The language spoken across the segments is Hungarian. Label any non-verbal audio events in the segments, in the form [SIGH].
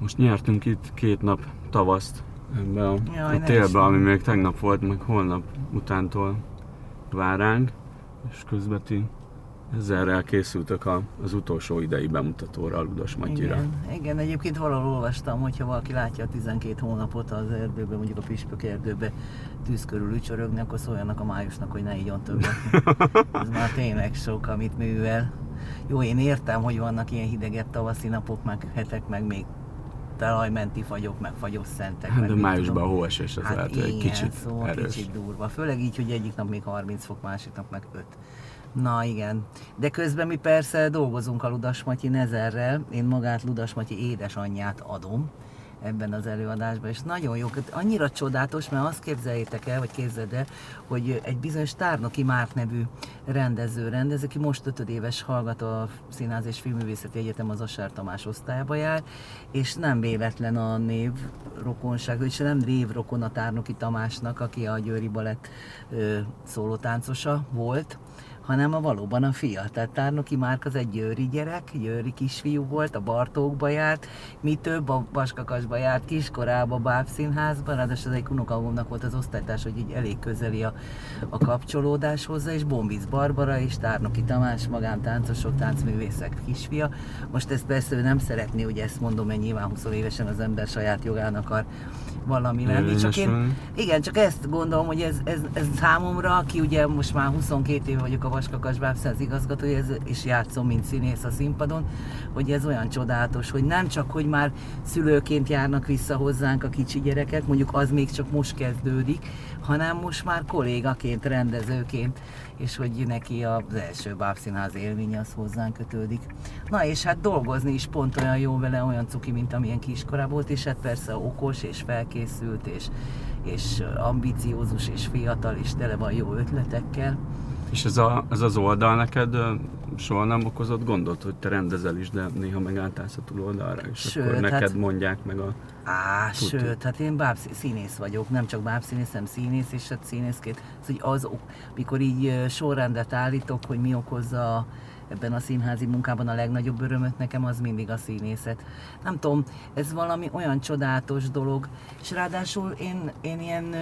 Most nyertünk itt két nap tavaszt ebbe a, Jaj, a télbe, ami még tegnap volt, meg holnap utántól vár ránk, és közben ti ezerrel készültek a, az utolsó idei bemutatóra a Ludas Matyira. Igen, igen, egyébként valahol olvastam, hogyha valaki látja a 12 hónapot az erdőben, mondjuk a Püspök erdőbe tűz körül ücsörögni, akkor szóljanak a májusnak, hogy ne igyon többet. Ez [LAUGHS] már tényleg sok, amit művel. Jó, én értem, hogy vannak ilyen hidegebb tavaszi napok, meg hetek, meg még talajmenti fagyok, meg fagyos szentek. Hát de májusban a hóesés az lehet, hogy egy igen, kicsit szóval erős. kicsit durva. Főleg így, hogy egyik nap még 30 fok, másik nap meg 5. Na igen, de közben mi persze dolgozunk a Ludas Matyi Nezerrel, én magát Ludas Matyi édesanyját adom ebben az előadásban, és nagyon jó, annyira csodálatos, mert azt képzeljétek el, vagy képzeld el, hogy egy bizonyos Tárnoki Márk nevű rendező rendez, aki most ötödéves hallgat a Színház és Filmművészeti Egyetem az Asár Tamás osztályba jár, és nem véletlen a név rokonság, és nem révrokon a Tárnoki Tamásnak, aki a Győri Balett szólótáncosa volt, hanem a valóban a fia. Tehát Tárnoki Márk az egy győri gyerek, győri kisfiú volt, a Bartókba járt, mi több a Baskakasba járt, kiskorában bábszínházban, ráadásul az egy unokamomnak volt az osztálytárs, hogy így elég közeli a, a kapcsolódás hozzá, és Bombic Barbara és Tárnoki Tamás, magántáncosok, táncművészek kisfia. Most ezt persze ő nem szeretné, hogy ezt mondom, mert nyilván 20 évesen az ember saját jogán akar valami lenni. Csak én, igen, csak ezt gondolom, hogy ez, ez, ez számomra, aki ugye most már 22 éve vagyok a Vaskakas Bábszínház igazgatója, ez, és játszom, mint színész a színpadon, hogy ez olyan csodálatos, hogy nem csak, hogy már szülőként járnak vissza hozzánk a kicsi gyerekek, mondjuk az még csak most kezdődik, hanem most már kollégaként, rendezőként, és hogy neki az első bábszínház élménye az hozzánk kötődik. Na és hát dolgozni is pont olyan jó vele, olyan cuki, mint amilyen kiskorában volt, és hát persze okos és felkészült, és, és ambiciózus és fiatal, és tele van jó ötletekkel. És ez, a, ez az oldal neked soha nem okozott gondot, hogy te rendezel is, de néha megálltálsz a túloldalra, és Sőt, akkor neked hát- mondják meg a... Á, Tuti. sőt, hát én bábszí- színész vagyok, nem csak bábszínész, hanem színész, és hát színészként, az, hogy az, mikor így sorrendet állítok, hogy mi okozza ebben a színházi munkában a legnagyobb örömöt nekem, az mindig a színészet. Nem tudom, ez valami olyan csodálatos dolog, és ráadásul én, én ilyen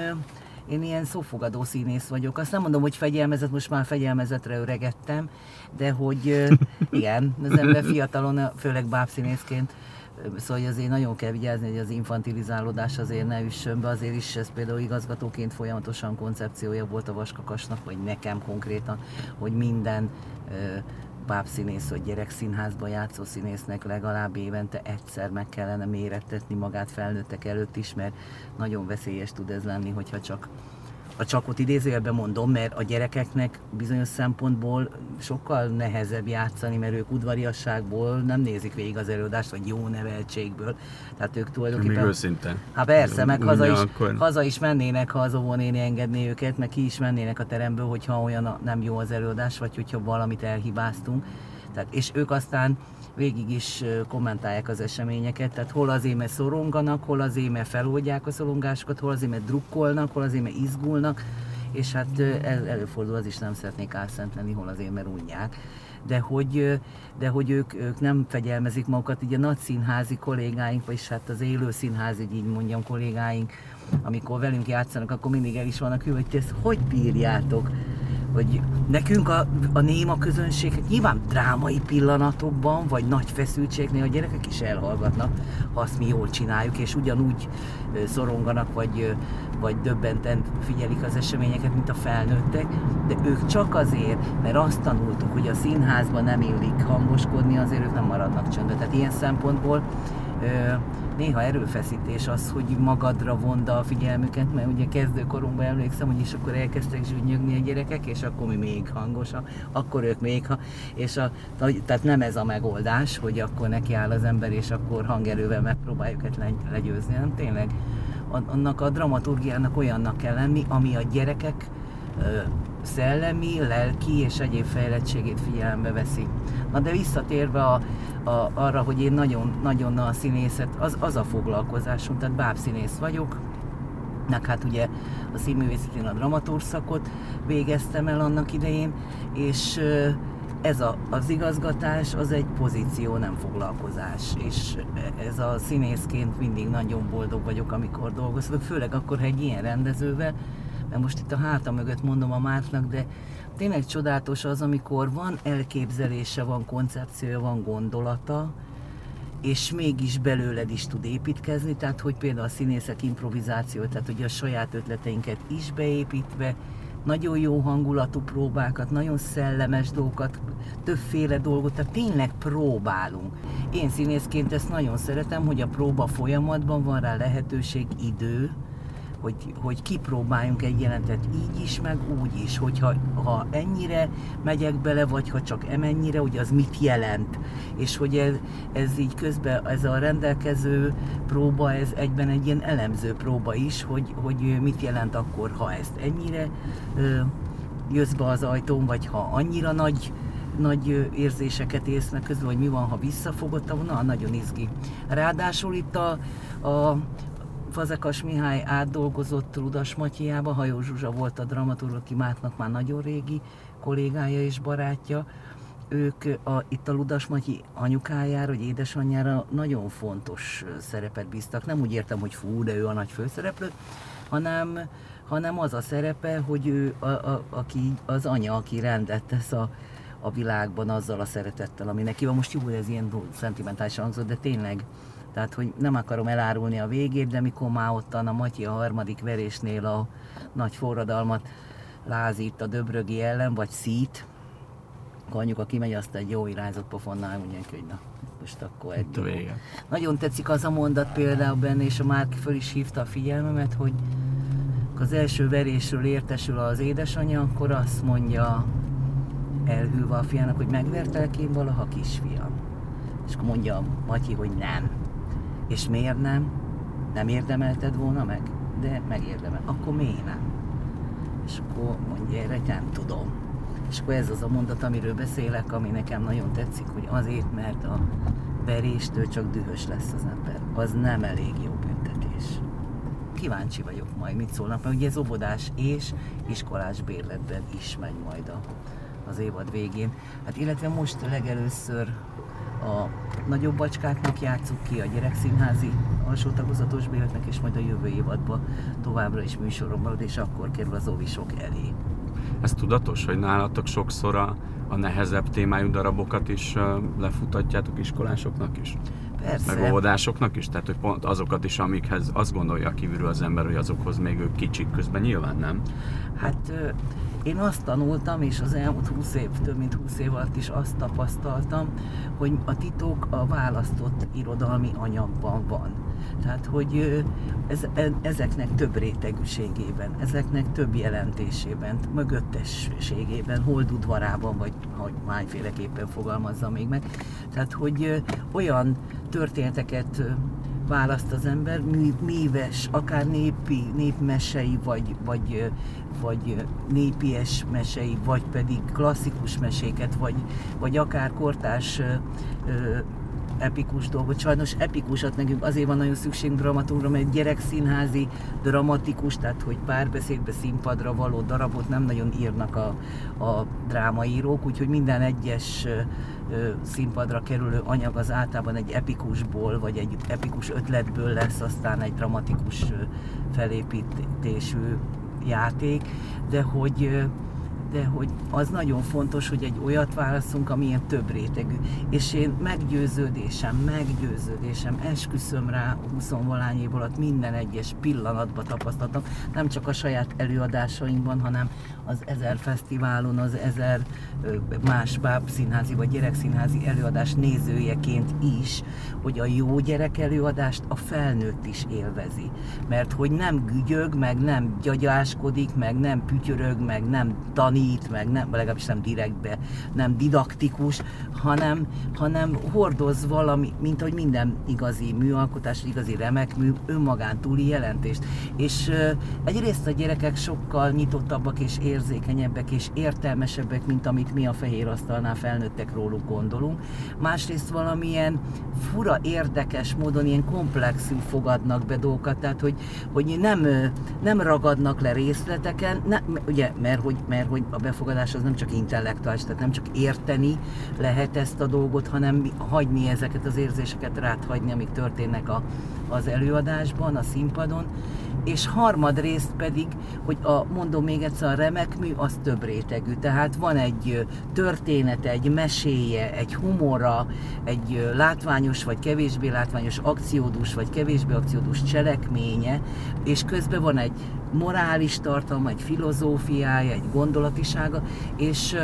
én ilyen szófogadó színész vagyok. Azt nem mondom, hogy fegyelmezett, most már fegyelmezetre öregettem, de hogy [LAUGHS] igen, az ember fiatalon, főleg bábszínészként, Szóval hogy azért nagyon kell vigyázni, hogy az infantilizálódás azért ne üssön be, azért is ez például igazgatóként folyamatosan koncepciója volt a Vaskakasnak, vagy nekem konkrétan, hogy minden ö, bábszínész vagy gyerekszínházba játszó színésznek legalább évente egyszer meg kellene mérettetni magát felnőttek előtt is, mert nagyon veszélyes tud ez lenni, hogyha csak a csakot idézőjelben mondom, mert a gyerekeknek bizonyos szempontból sokkal nehezebb játszani, mert ők udvariasságból nem nézik végig az előadást, vagy jó neveltségből. Tehát ők Még tulajdonképpen... őszinte. Hát persze, meg haza is, Ugyanakkor- haza is mennének, ha az óvónéni engedné őket, meg ki is mennének a teremből, hogyha olyan nem jó az előadás, vagy hogyha valamit elhibáztunk. Tehát, és ők aztán végig is kommentálják az eseményeket, tehát hol azért, mert szoronganak, hol azért, mert feloldják a szorongásokat, hol azért, mert drukkolnak, hol azért, mert izgulnak, és hát el, előfordul az is, nem szeretnék álszent lenni, hol azért, mert unják. De hogy, de hogy ők, ők nem fegyelmezik magukat, így a nagy színházi kollégáink, vagyis hát az élő színházi, így mondjam, kollégáink, amikor velünk játszanak, akkor mindig el is vannak hűlve, hogy ezt hogy bírjátok? Hogy nekünk a, a néma közönség hát nyilván drámai pillanatokban, vagy nagy feszültségnél a gyerekek is elhallgatnak, ha azt mi jól csináljuk, és ugyanúgy szoronganak, vagy, vagy döbbenten figyelik az eseményeket, mint a felnőttek, de ők csak azért, mert azt tanultuk, hogy a színházban nem illik hangoskodni, azért ők nem maradnak csöndbe. Tehát ilyen szempontból néha erőfeszítés az, hogy magadra vond a figyelmüket, mert ugye kezdőkorunkban emlékszem, hogy is akkor elkezdtek zsűnyögni a gyerekek, és akkor mi még hangosan, akkor ők még, ha, és a, tehát nem ez a megoldás, hogy akkor neki áll az ember, és akkor hangerővel megpróbáljuk őket legy- legyőzni, hanem tényleg an- annak a dramaturgiának olyannak kell lenni, ami a gyerekek szellemi, lelki és egyéb fejlettségét figyelembe veszi. Na de visszatérve a, a, arra, hogy én nagyon, nagyon a színészet, az, az a foglalkozásom, tehát bábszínész vagyok, Nek hát ugye a színművészetén a dramaturg szakot végeztem el annak idején, és, ez a, az igazgatás az egy pozíció, nem foglalkozás, és ez a színészként mindig nagyon boldog vagyok, amikor dolgozok, főleg akkor, ha egy ilyen rendezővel, mert most itt a háta mögött mondom a Márknak, de tényleg csodálatos az, amikor van elképzelése, van koncepciója, van gondolata, és mégis belőled is tud építkezni, tehát hogy például a színészek improvizáció, tehát hogy a saját ötleteinket is beépítve, nagyon jó hangulatú próbákat, nagyon szellemes dolgokat, többféle dolgot, tehát tényleg próbálunk. Én színészként ezt nagyon szeretem, hogy a próba folyamatban van rá lehetőség, idő, hogy, hogy kipróbáljunk egy jelentet így is, meg úgy is, hogyha ha ennyire megyek bele, vagy ha csak emennyire, hogy az mit jelent. És hogy ez, ez így közben, ez a rendelkező próba, ez egyben egy ilyen elemző próba is, hogy, hogy mit jelent akkor, ha ezt ennyire ö, jössz be az ajtón, vagy ha annyira nagy nagy érzéseket élsz meg közül, hogy mi van, ha visszafogott, na, nagyon izgi. Ráadásul itt a, a Fazekas Mihály átdolgozott Ludas Matyiába, Hajó Zsuzsa volt a dramaturg, aki Mátnak már nagyon régi kollégája és barátja. Ők a, itt a Ludas Matyi anyukájára, vagy édesanyjára nagyon fontos szerepet bíztak. Nem úgy értem, hogy fú, de ő a nagy főszereplő, hanem, hanem az a szerepe, hogy ő a, a, aki, az anya, aki rendet tesz a, a világban azzal a szeretettel, ami neki van. Most jó, ez ilyen szentimentális hangzott, de tényleg tehát, hogy nem akarom elárulni a végét, de mikor már ottan a Matyi a harmadik verésnél a nagy forradalmat lázít a Döbrögi ellen, vagy szít, akkor anyuka kimegy, azt egy jó irányzott pofonnál mondja, hogy na, most akkor egy. Nagyon tetszik az a mondat például benne, és a Márk föl is hívta a figyelmemet, hogy az első verésről értesül az édesanyja, akkor azt mondja elhűlve a fiának, hogy megvertelek én valaha kisfiam. És akkor mondja Matyi, hogy nem. És miért nem? Nem érdemelted volna meg? De megérdemel. Akkor miért nem? És akkor mondja erre, nem tudom. És akkor ez az a mondat, amiről beszélek, ami nekem nagyon tetszik, hogy azért, mert a veréstől csak dühös lesz az ember. Az nem elég jó büntetés. Kíváncsi vagyok majd, mit szólnak, mert ugye ez obodás és iskolás bérletben is megy majd a, az évad végén. Hát illetve most legelőször a nagyobb bacskáknak játszuk ki, a gyerekszínházi alsó tagozatos bérletnek, és majd a jövő évadban továbbra is műsoron marad, és akkor kerül az ovisok elé. Ez tudatos, hogy nálatok sokszor a, a nehezebb témájú darabokat is uh, lefutatjátok iskolásoknak is? Persze. Meg óvodásoknak is? Tehát, hogy pont azokat is, amikhez azt gondolja kívülről az ember, hogy azokhoz még ők kicsik közben nyilván nem. Hát én azt tanultam, és az elmúlt 20 év, több mint 20 év alatt is azt tapasztaltam, hogy a titok a választott irodalmi anyagban van. Tehát, hogy ez, e, ezeknek több rétegűségében, ezeknek több jelentésében, mögöttességében, holdudvarában, vagy hogy mányféleképpen fogalmazza még meg. Tehát, hogy olyan történeteket választ az ember, műves, akár népi, népmesei, vagy, vagy, vagy népies mesei, vagy pedig klasszikus meséket, vagy, vagy akár kortás epikus dolgot. Sajnos epikusat nekünk azért van nagyon szükségünk dramaturgra, mert gyerekszínházi, dramatikus, tehát hogy párbeszédbe színpadra való darabot nem nagyon írnak a, a drámaírók, úgyhogy minden egyes színpadra kerülő anyag az általában egy epikusból, vagy egy epikus ötletből lesz aztán egy dramatikus felépítésű játék, de hogy de hogy az nagyon fontos, hogy egy olyat válaszunk, amilyen több rétegű. És én meggyőződésem, meggyőződésem, esküszöm rá 20 valány év alatt minden egyes pillanatban tapasztaltam, nem csak a saját előadásainkban, hanem az ezer fesztiválon, az ezer más bábszínházi vagy gyerekszínházi előadás nézőjeként is, hogy a jó gyerek előadást a felnőtt is élvezi. Mert hogy nem gügyög, meg nem gyagyáskodik, meg nem pütyörög, meg nem tanít, meg nem, legalábbis nem direktbe, nem didaktikus, hanem, hanem hordoz valami, mint hogy minden igazi műalkotás, igazi remek mű önmagán túli jelentést. És egyrészt a gyerekek sokkal nyitottabbak és érzékenyebbek és értelmesebbek, mint amit mi a fehér asztalnál felnőttek róluk gondolunk. Másrészt valamilyen fura érdekes módon ilyen komplexű fogadnak be dolgokat, tehát hogy, hogy nem, nem ragadnak le részleteken, ne, ugye, mert hogy, mert hogy a befogadás az nem csak intellektuális, tehát nem csak érteni lehet ezt a dolgot, hanem hagyni ezeket az érzéseket rád hagyni, amik történnek a, az előadásban, a színpadon, és harmadrészt pedig, hogy a, mondom még egyszer, a remek mű az több rétegű, tehát van egy története, egy meséje, egy humora, egy látványos vagy kevésbé látványos akciódus vagy kevésbé akciódus cselekménye, és közben van egy morális tartalma, egy filozófiája, egy gondolatisága, és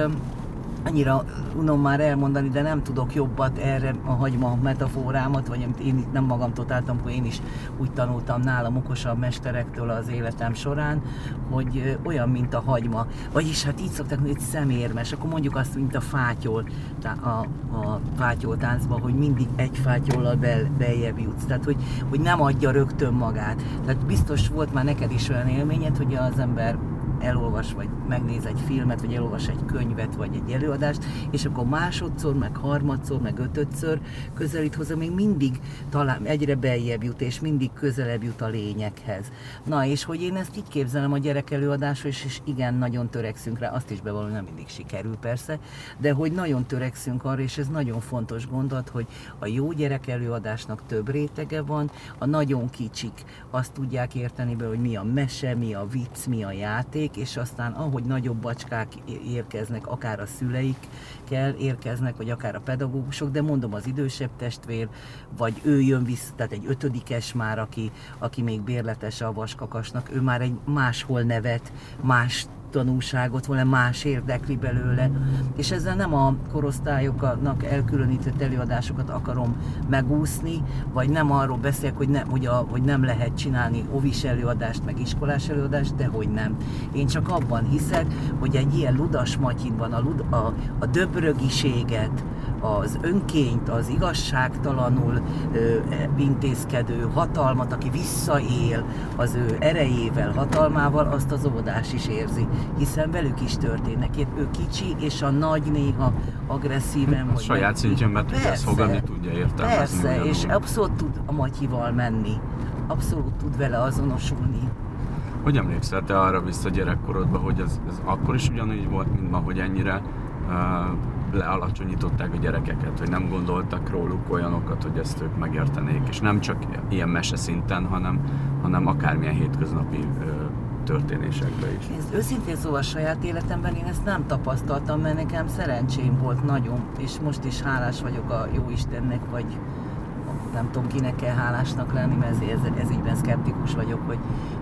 annyira unom már elmondani, de nem tudok jobbat erre a hagyma metaforámat, vagy amit én nem magamtól találtam, hogy én is úgy tanultam nálam okosabb mesterektől az életem során, hogy olyan, mint a hagyma. Vagyis hát így szokták mondani, hogy szemérmes, akkor mondjuk azt, mint a fátyol, a, a fátyol táncban, hogy mindig egy fátyollal be, beljebb jutsz. Tehát, hogy, hogy nem adja rögtön magát. Tehát biztos volt már neked is olyan élményed, hogy az ember elolvas, vagy megnéz egy filmet, vagy elolvas egy könyvet, vagy egy előadást, és akkor másodszor, meg harmadszor, meg ötödször közelít hozzá, még mindig talán egyre beljebb jut, és mindig közelebb jut a lényeghez. Na, és hogy én ezt így képzelem a gyerek előadásra, és, és igen, nagyon törekszünk rá, azt is bevallom, nem mindig sikerül persze, de hogy nagyon törekszünk arra, és ez nagyon fontos gondolat, hogy a jó gyerek előadásnak több rétege van, a nagyon kicsik azt tudják érteni be, hogy mi a mese, mi a vicc, mi a játék, és aztán ahogy nagyobb bacskák érkeznek, akár a szüleikkel érkeznek, vagy akár a pedagógusok, de mondom az idősebb testvér, vagy ő jön vissza, tehát egy ötödikes már, aki, aki még bérletes a vaskakasnak, ő már egy máshol nevet, más tanúságot, valami más érdekli belőle, és ezzel nem a korosztályoknak elkülönített előadásokat akarom megúszni, vagy nem arról beszélek, hogy, ne, hogy, a, hogy nem lehet csinálni ovis előadást, meg iskolás előadást, de hogy nem. Én csak abban hiszek, hogy egy ilyen ludas matyinban a, lud, a, a döbrögiséget, az önkényt, az igazságtalanul ö, intézkedő hatalmat, aki visszaél az ő erejével, hatalmával, azt az óvodás is érzi, hiszen velük is történnek. Ő kicsi, és a nagy néha agresszíven. A saját szintjén mert tudja ezt fogadni, tudja értelmezni. Persze, ugyanúgy. és abszolút tud a matyival menni. Abszolút tud vele azonosulni. Hogy emlékszel te arra vissza gyerekkorodban, hogy ez, ez akkor is ugyanúgy volt, mint ma, hogy ennyire uh, lealacsonyították a gyerekeket, hogy nem gondoltak róluk olyanokat, hogy ezt ők megértenék, és nem csak ilyen mese szinten, hanem, hanem akármilyen hétköznapi ö, történésekben is. Én őszintén szóval a saját életemben én ezt nem tapasztaltam, mert nekem szerencsém volt nagyon, és most is hálás vagyok a jó Istennek, vagy nem tudom kinek kell hálásnak lenni, mert ez, ez, ez ígyben szkeptikus vagyok, hogy,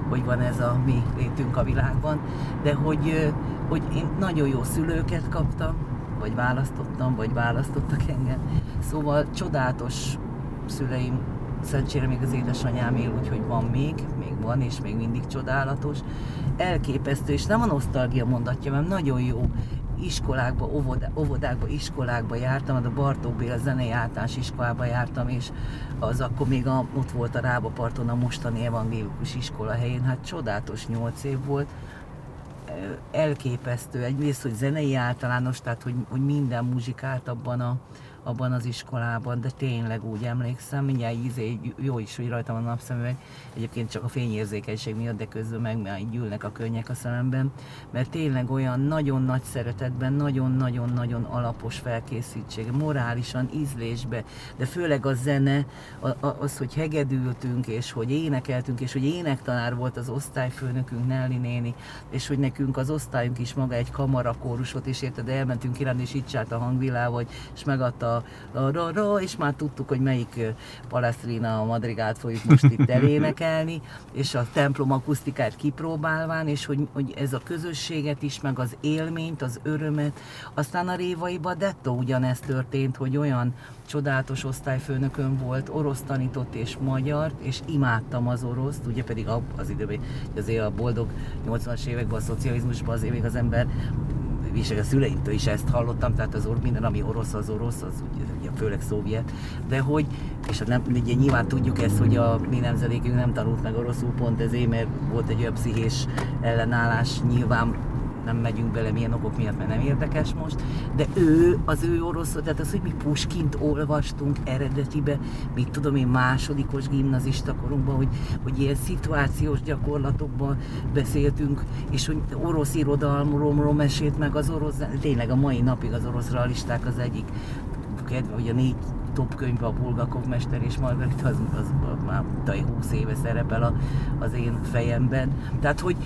hogy van ez a mi létünk a világban, de hogy, hogy én nagyon jó szülőket kaptam, vagy választottam, vagy választottak engem. Szóval csodálatos szüleim, szerencsére még az édesanyám él, úgyhogy van még, még van, és még mindig csodálatos. Elképesztő, és nem a nosztalgia mondatja, mert nagyon jó iskolákba, óvodá, óvodákba, iskolákba jártam, a Bartók Béla zenei általános iskolába jártam, és az akkor még a, ott volt a Rába parton a mostani evangélikus iskola helyén, hát csodálatos nyolc év volt, elképesztő. Egyrészt, hogy zenei általános, tehát hogy, hogy minden muzsikált abban a, abban az iskolában, de tényleg úgy emlékszem, mindjárt ízé, jó is, hogy rajtam a napszemüveg, egyébként csak a fényérzékenység miatt, de közben meg már gyűlnek a könnyek a szememben, mert tényleg olyan nagyon nagy szeretetben, nagyon-nagyon-nagyon alapos felkészítség, morálisan, ízlésbe, de főleg a zene, az, hogy hegedültünk, és hogy énekeltünk, és hogy énektanár volt az osztályfőnökünk, Nelly néni, és hogy nekünk az osztályunk is maga egy kamarakórusot, és érted, elmentünk irány, és itt a hangvilág, és megadta a ra, és már tudtuk, hogy melyik Palestrina a madrigát fogjuk most itt [LAUGHS] elénekelni, és a templom akusztikát kipróbálván, és hogy, hogy ez a közösséget is, meg az élményt, az örömet. Aztán a Révaiba dettó ugyanezt történt, hogy olyan csodálatos osztályfőnökön volt, orosz tanított és magyart, és imádtam az oroszt, ugye pedig az időben, azért a boldog 80-as években a szocializmusban azért még az ember és a szüleimtől is ezt hallottam, tehát az or, minden, ami orosz, az orosz, az ugye, főleg szovjet, de hogy, és hát nem, ugye nyilván tudjuk ezt, hogy a mi nemzedékünk nem tanult meg oroszul pont ezért, mert volt egy olyan pszichés ellenállás, nyilván nem megyünk bele milyen okok miatt, mert nem érdekes most, de ő, az ő orosz, tehát az, hogy mi Puskint olvastunk eredetibe, mit tudom én, másodikos gimnazista korunkban, hogy, hogy ilyen szituációs gyakorlatokban beszéltünk, és hogy orosz irodalomról mesélt meg az orosz, tényleg a mai napig az orosz realisták az egyik kedve, hogy a négy top könyvben a Bulgakov Mester és Margarita, az, az, az már 20 éve szerepel a, az én fejemben. Tehát, hogy,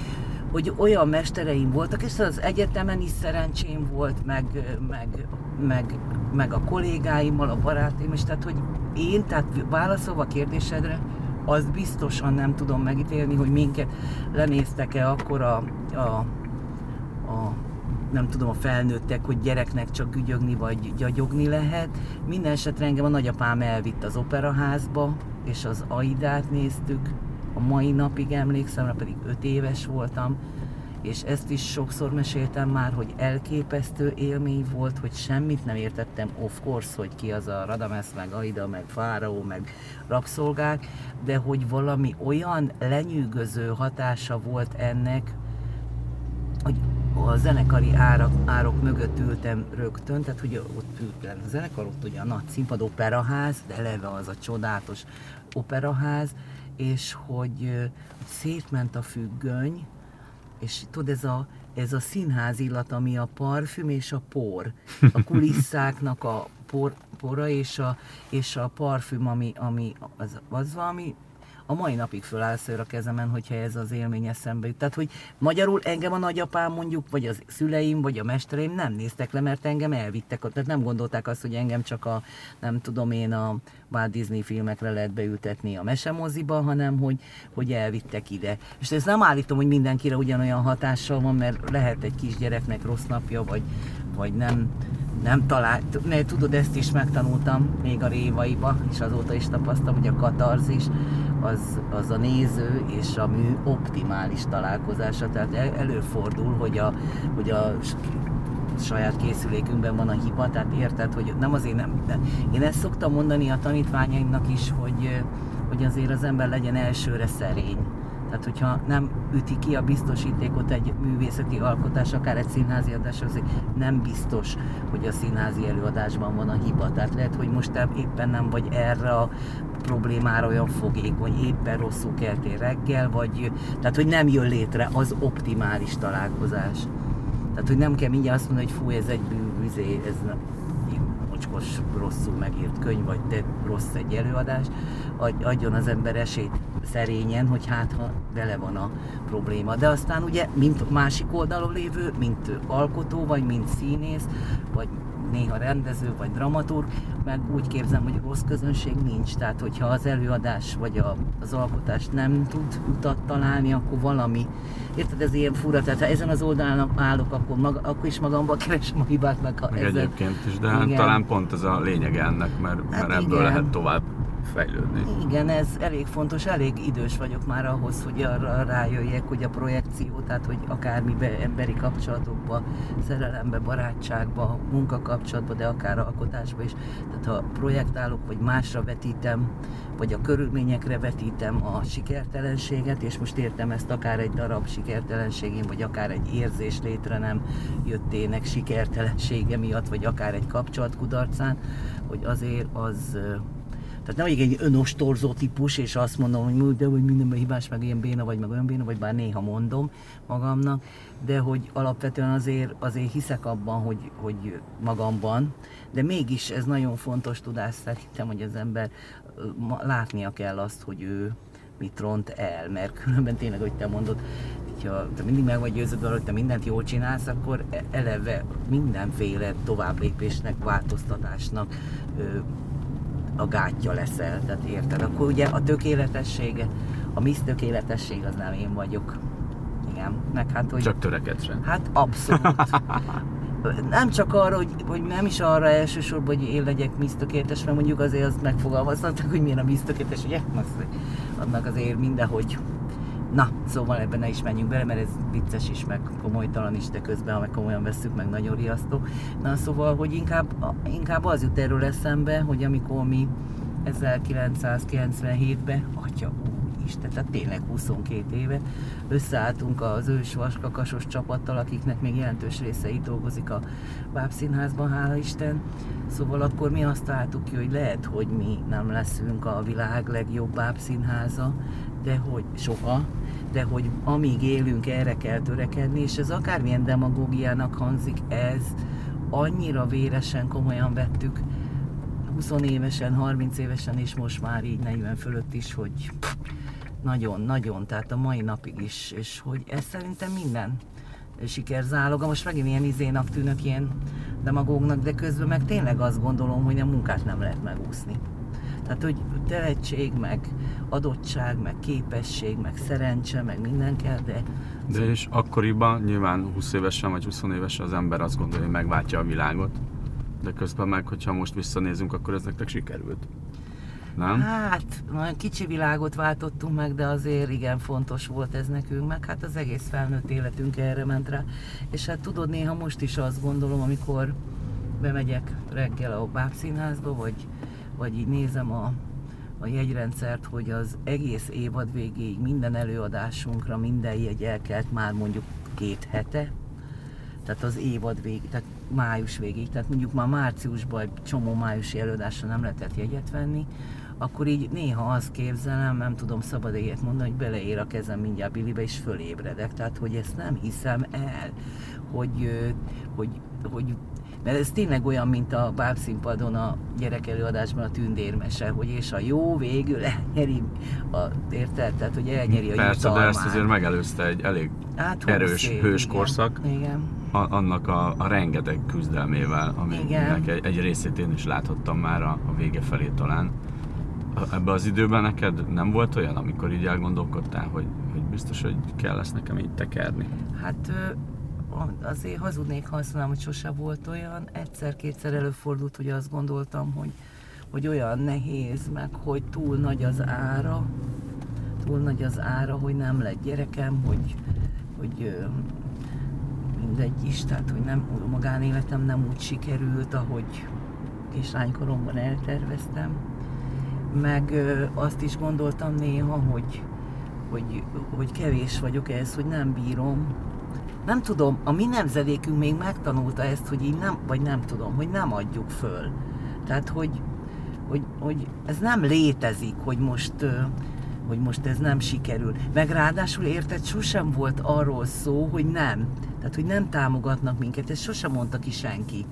hogy olyan mestereim voltak, és az egyetemen is szerencsém volt, meg, meg, meg, meg a kollégáimmal, a barátaim is, tehát hogy én, tehát válaszolva a kérdésedre, azt biztosan nem tudom megítélni, hogy minket lenéztek-e akkor a, a, a nem tudom, a felnőttek, hogy gyereknek csak gügyögni vagy gyagyogni lehet. Minden esetre engem a nagyapám elvitt az operaházba, és az Aidát néztük. A mai napig emlékszem, pedig 5 éves voltam, és ezt is sokszor meséltem már, hogy elképesztő élmény volt, hogy semmit nem értettem, of course, hogy ki az a Radames, meg Aida, meg Fáraó, meg rabszolgák, de hogy valami olyan lenyűgöző hatása volt ennek, hogy a zenekari árak, árok mögött ültem rögtön, tehát ugye ott ült a zenekar, ott ugye a nagy színpad operaház, de eleve az a csodálatos operaház, és hogy, hogy szétment a függöny, és tudod, ez a, ez a színház illat, ami a parfüm és a por, a kulisszáknak a por, pora és a, és a parfüm, ami, ami az, az valami a mai napig föláll szőr a kezemen, hogyha ez az élmény eszembe jut. Tehát, hogy magyarul engem a nagyapám mondjuk, vagy az szüleim, vagy a mestereim nem néztek le, mert engem elvittek, tehát nem gondolták azt, hogy engem csak a, nem tudom én, a Walt Disney filmekre lehet beültetni a mesemoziba, hanem hogy, hogy elvittek ide. És ezt nem állítom, hogy mindenkire ugyanolyan hatással van, mert lehet egy kisgyereknek rossz napja, vagy, vagy nem, nem talált, ne, tudod, ezt is megtanultam még a révaiba, és azóta is tapasztaltam, hogy a katarzis az, az a néző és a mű optimális találkozása, tehát el, előfordul, hogy a, hogy a saját készülékünkben van a hiba, tehát érted, hogy nem azért nem, de én ezt szoktam mondani a tanítványaimnak is, hogy, hogy azért az ember legyen elsőre szerény tehát, hogyha nem üti ki a biztosítékot egy művészeti alkotás, akár egy színházi adás, az nem biztos, hogy a színházi előadásban van a hiba. Tehát lehet, hogy most éppen nem vagy erre a problémára olyan fogékony, éppen rosszul keltél reggel, vagy tehát, hogy nem jön létre az optimális találkozás. Tehát, hogy nem kell mindjárt azt mondani, hogy fú, ez egy bűvizé, ez nem, mocskos, rosszul megírt könyv, vagy te rossz egy előadás, adjon az ember esélyt szerényen, hogy hát ha vele van a probléma. De aztán ugye, mint másik oldalon lévő, mint alkotó, vagy mint színész, vagy néha rendező vagy dramaturg, meg úgy képzem, hogy rossz közönség nincs. Tehát, hogyha az előadás vagy a, az alkotás nem tud utat találni, akkor valami, érted, ez ilyen fura, tehát ha ezen az oldalon állok, akkor, maga, akkor is magamba keresem a hibát, meg ha meg ezen... egyébként is, de hát talán pont ez a lényeg ennek, mert, hát mert ebből igen. lehet tovább fejlődni. Igen, ez elég fontos, elég idős vagyok már ahhoz, hogy arra rájöjjek, hogy a projekció, tehát hogy akármibe, emberi kapcsolatokba, szerelembe, barátságba, munkakapcsolatba, de akár alkotásba is. Tehát ha projektálok, vagy másra vetítem, vagy a körülményekre vetítem a sikertelenséget, és most értem ezt akár egy darab sikertelenségén, vagy akár egy érzés létre nem jöttének sikertelensége miatt, vagy akár egy kapcsolat kudarcán, hogy azért az tehát nem egy önostorzó típus, és azt mondom, hogy de hogy mindenben hibás, meg ilyen béna vagy, meg olyan béna vagy, bár néha mondom magamnak, de hogy alapvetően azért, azért hiszek abban, hogy, hogy magamban, de mégis ez nagyon fontos tudás szerintem, hogy az ember látnia kell azt, hogy ő mit ront el, mert különben tényleg, hogy te mondod, hogyha te mindig meg vagy győződve, hogy te mindent jól csinálsz, akkor e-, eleve mindenféle továbblépésnek, változtatásnak a gátja leszel, tehát érted? Akkor ugye a tökéletessége, a mi tökéletesség az nem én vagyok. Igen, meg hát, hogy... Csak törekedsz Hát abszolút. [LAUGHS] nem csak arra, hogy, hogy nem is arra elsősorban, hogy én legyek Miss Tökéletes, mert mondjuk azért azt megfogalmaztattak, hogy milyen a Miss Tökéletes, ugye? Annak azért mindenhogy Na, szóval ebben ne is menjünk bele, mert ez vicces is, meg komolytalan is, de közben, ha meg komolyan veszük, meg nagyon riasztó. Na, szóval, hogy inkább, inkább az jut erről eszembe, hogy amikor mi 1997-ben, atya Isten, tehát tényleg 22 éve. Összeálltunk az ős vaskakasos csapattal, akiknek még jelentős része itt dolgozik a Bábszínházban, hála Isten. Szóval akkor mi azt találtuk ki, hogy lehet, hogy mi nem leszünk a világ legjobb bábszínháza, de hogy soha, de hogy amíg élünk, erre kell törekedni, és ez akármilyen demagógiának hangzik, ez annyira véresen komolyan vettük, 20 évesen, 30 évesen, és most már így 40 fölött is, hogy nagyon, nagyon, tehát a mai napig is, és hogy ez szerintem minden sikerzáloga. Most megint ilyen izénak tűnök, ilyen demagógnak, de közben meg tényleg azt gondolom, hogy a munkát nem lehet megúszni. Tehát, hogy tehetség, meg adottság, meg képesség, meg szerencse, meg minden kell, de... De és akkoriban nyilván 20 évesen vagy 20 évesen az ember azt gondolja, hogy megváltja a világot, de közben meg, hogyha most visszanézünk, akkor ez nektek sikerült. Nem? Hát, nagyon kicsi világot váltottunk meg, de azért igen fontos volt ez nekünk, meg hát az egész felnőtt életünk erre ment rá. És hát tudod, néha most is azt gondolom, amikor bemegyek reggel a bábszínházba, vagy, vagy így nézem a, a jegyrendszert, hogy az egész évad végéig minden előadásunkra minden jegy elkelt már mondjuk két hete, tehát az évad végig, tehát május végig, tehát mondjuk már márciusban egy csomó májusi előadásra nem lehetett jegyet venni, akkor így néha azt képzelem, nem tudom szabad ilyet mondani, hogy beleér a kezem mindjárt Billybe, és fölébredek. Tehát, hogy ezt nem hiszem el, hogy, hogy, hogy mert ez tényleg olyan, mint a bábszínpadon a gyerek előadásban a tündérmese, hogy és a jó végül elnyeri, a, érted? Tehát, hogy elnyeri a Persze, de ezt azért megelőzte egy elég hát, erős év, hős igen, korszak. Igen. A, annak a, a rengeteg küzdelmével, aminek egy, egy részét én is láthattam már a, a vége felé talán. Ebben az időben neked nem volt olyan, amikor így elgondolkodtál, hogy, hogy biztos, hogy kell lesz nekem így tekerni? Hát azért hazudnék, ha azt mondom, hogy sose volt olyan. Egyszer-kétszer előfordult, hogy azt gondoltam, hogy, hogy olyan nehéz, meg hogy túl nagy az ára, túl nagy az ára, hogy nem lett gyerekem, hogy, hogy mindegy is, tehát hogy nem, a magánéletem nem úgy sikerült, ahogy kislánykoromban elterveztem. Meg azt is gondoltam néha, hogy, hogy, hogy kevés vagyok ez, hogy nem bírom, nem tudom, a mi nemzedékünk még megtanulta ezt, hogy így nem, vagy nem tudom, hogy nem adjuk föl. Tehát, hogy, hogy, hogy ez nem létezik, hogy most, hogy most ez nem sikerül. Meg ráadásul érted, sosem volt arról szó, hogy nem. Tehát, hogy nem támogatnak minket, ezt sosem mondta ki senki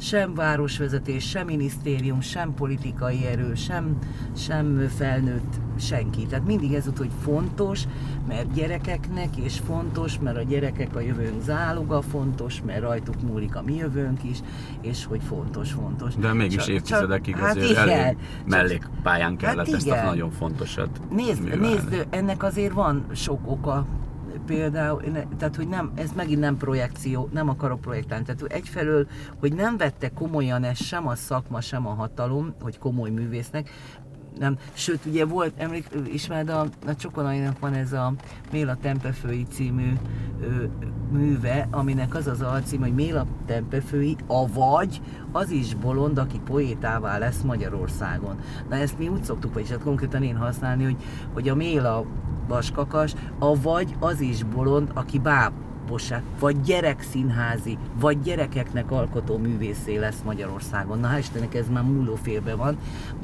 sem városvezetés, sem minisztérium, sem politikai erő, sem, sem felnőtt senki. Tehát mindig ez hogy fontos, mert gyerekeknek, és fontos, mert a gyerekek a jövőnk záloga, fontos, mert rajtuk múlik a mi jövőnk is, és hogy fontos, fontos. De mégis csak, évtizedekig csak, azért hát elég mellékpályán kellett hát ezt a nagyon fontosat nézd, nézd, ennek azért van sok oka, például, tehát hogy nem, ez megint nem projekció, nem akarok projektálni, tehát egyfelől, hogy nem vette komolyan ez sem a szakma, sem a hatalom, hogy komoly művésznek, nem. Sőt, ugye volt, emlék, ismered, a, a Csokonainak van ez a Méla Tempefői című ö, műve, aminek az az alcím, hogy Méla Tempefői, avagy az is bolond, aki poétává lesz Magyarországon. Na ezt mi úgy szoktuk, vagyis hát konkrétan én használni, hogy, hogy a Méla vaskakas, avagy az is bolond, aki báb Posát, vagy gyerekszínházi, vagy gyerekeknek alkotó művészé lesz Magyarországon. Na, Istennek ez már múló félbe van,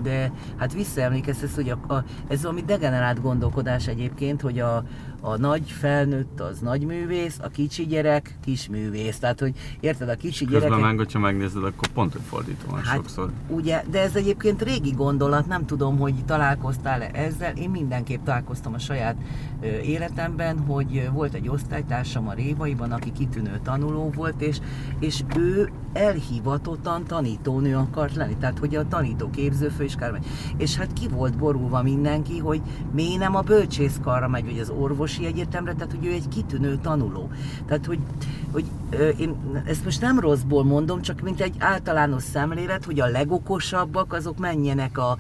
de hát visszaemlékeztetsz, hogy a, a, ez valami degenerált gondolkodás egyébként, hogy a, a nagy felnőtt az nagy művész, a kicsi gyerek kis művész. Tehát, hogy érted, a kicsi gyerek. Közben meg, hogyha megnézed, akkor pont, fordítva van hát, sokszor. Ugye, de ez egyébként régi gondolat, nem tudom, hogy találkoztál-e ezzel. Én mindenképp találkoztam a saját ö, életemben, hogy volt egy osztálytársam a Révaiban, aki kitűnő tanuló volt, és, és ő elhivatottan tanítónő akart lenni, tehát hogy a tanító képzőfőiskár És hát ki volt borulva mindenki, hogy miért nem a bölcsészkarra megy, vagy az orvosi egyetemre, tehát hogy ő egy kitűnő tanuló. Tehát, hogy, hogy én ezt most nem rosszból mondom, csak mint egy általános szemlélet, hogy a legokosabbak azok menjenek a,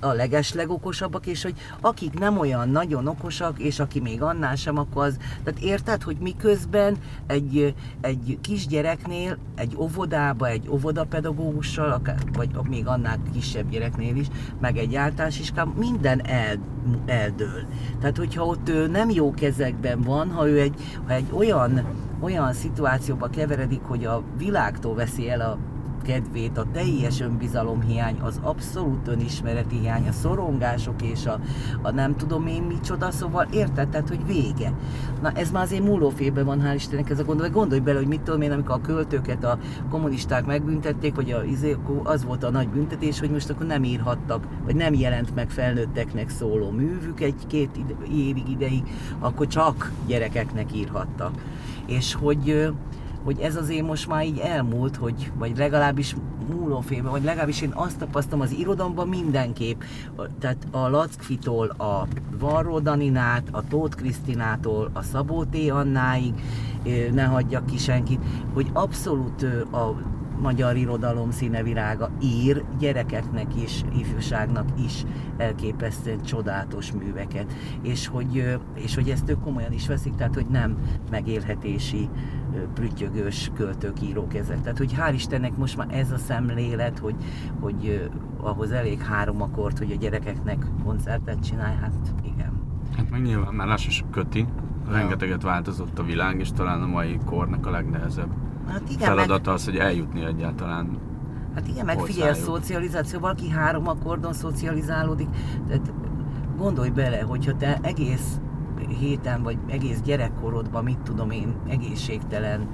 a legeslegokosabbak, és hogy akik nem olyan nagyon okosak, és aki még annál sem, akkor az... Tehát érted, hogy miközben egy, egy kisgyereknél, egy óvodába, egy óvodapedagógussal, akár, vagy még annál kisebb gyereknél is, meg egy általános iskában, minden el, eldől. Tehát, hogyha ott ő nem jó kezekben van, ha ő egy, ha egy olyan, olyan szituációba keveredik, hogy a világtól veszi el a kedvét, a teljes önbizalomhiány, az abszolút önismereti hiány, a szorongások és a, a nem tudom én micsoda, szóval érted, tehát, hogy vége. Na ez már azért múlófélben van, hál' Istennek ez a gondolat. Gondolj bele, hogy mit tudom én, amikor a költőket a kommunisták megbüntették, vagy a, izé, az volt a nagy büntetés, hogy most akkor nem írhattak, vagy nem jelent meg felnőtteknek szóló művük egy-két évig ideig, akkor csak gyerekeknek írhattak. És hogy hogy ez azért most már így elmúlt, hogy, vagy legalábbis múlófélben, vagy legalábbis én azt tapasztalom az irodomban mindenképp, tehát a Lackfitól, a Varró Daninát, a Tóth Krisztinától, a Szabó T. Annáig, ne hagyjak ki senkit, hogy abszolút a magyar irodalom színevirága ír gyerekeknek is, ifjúságnak is elképesztően csodálatos műveket. És hogy, és hogy ezt ők komolyan is veszik, tehát hogy nem megélhetési prüttyögős költők, írók ezek. Tehát, hogy hál' Istennek most már ez a szemlélet, hogy, hogy ahhoz elég három akkord, hogy a gyerekeknek koncertet csinálj, hát igen. Hát meg nyilván már lássuk köti, rengeteget változott a világ, és talán a mai kornak a legnehezebb hát igen, feladata meg... az, hogy eljutni egyáltalán Hát igen, meg figyelj, a szocializáció, valaki három akkordon szocializálódik, tehát gondolj bele, hogyha te egész héten, vagy egész gyerekkorodban, mit tudom én, egészségtelen,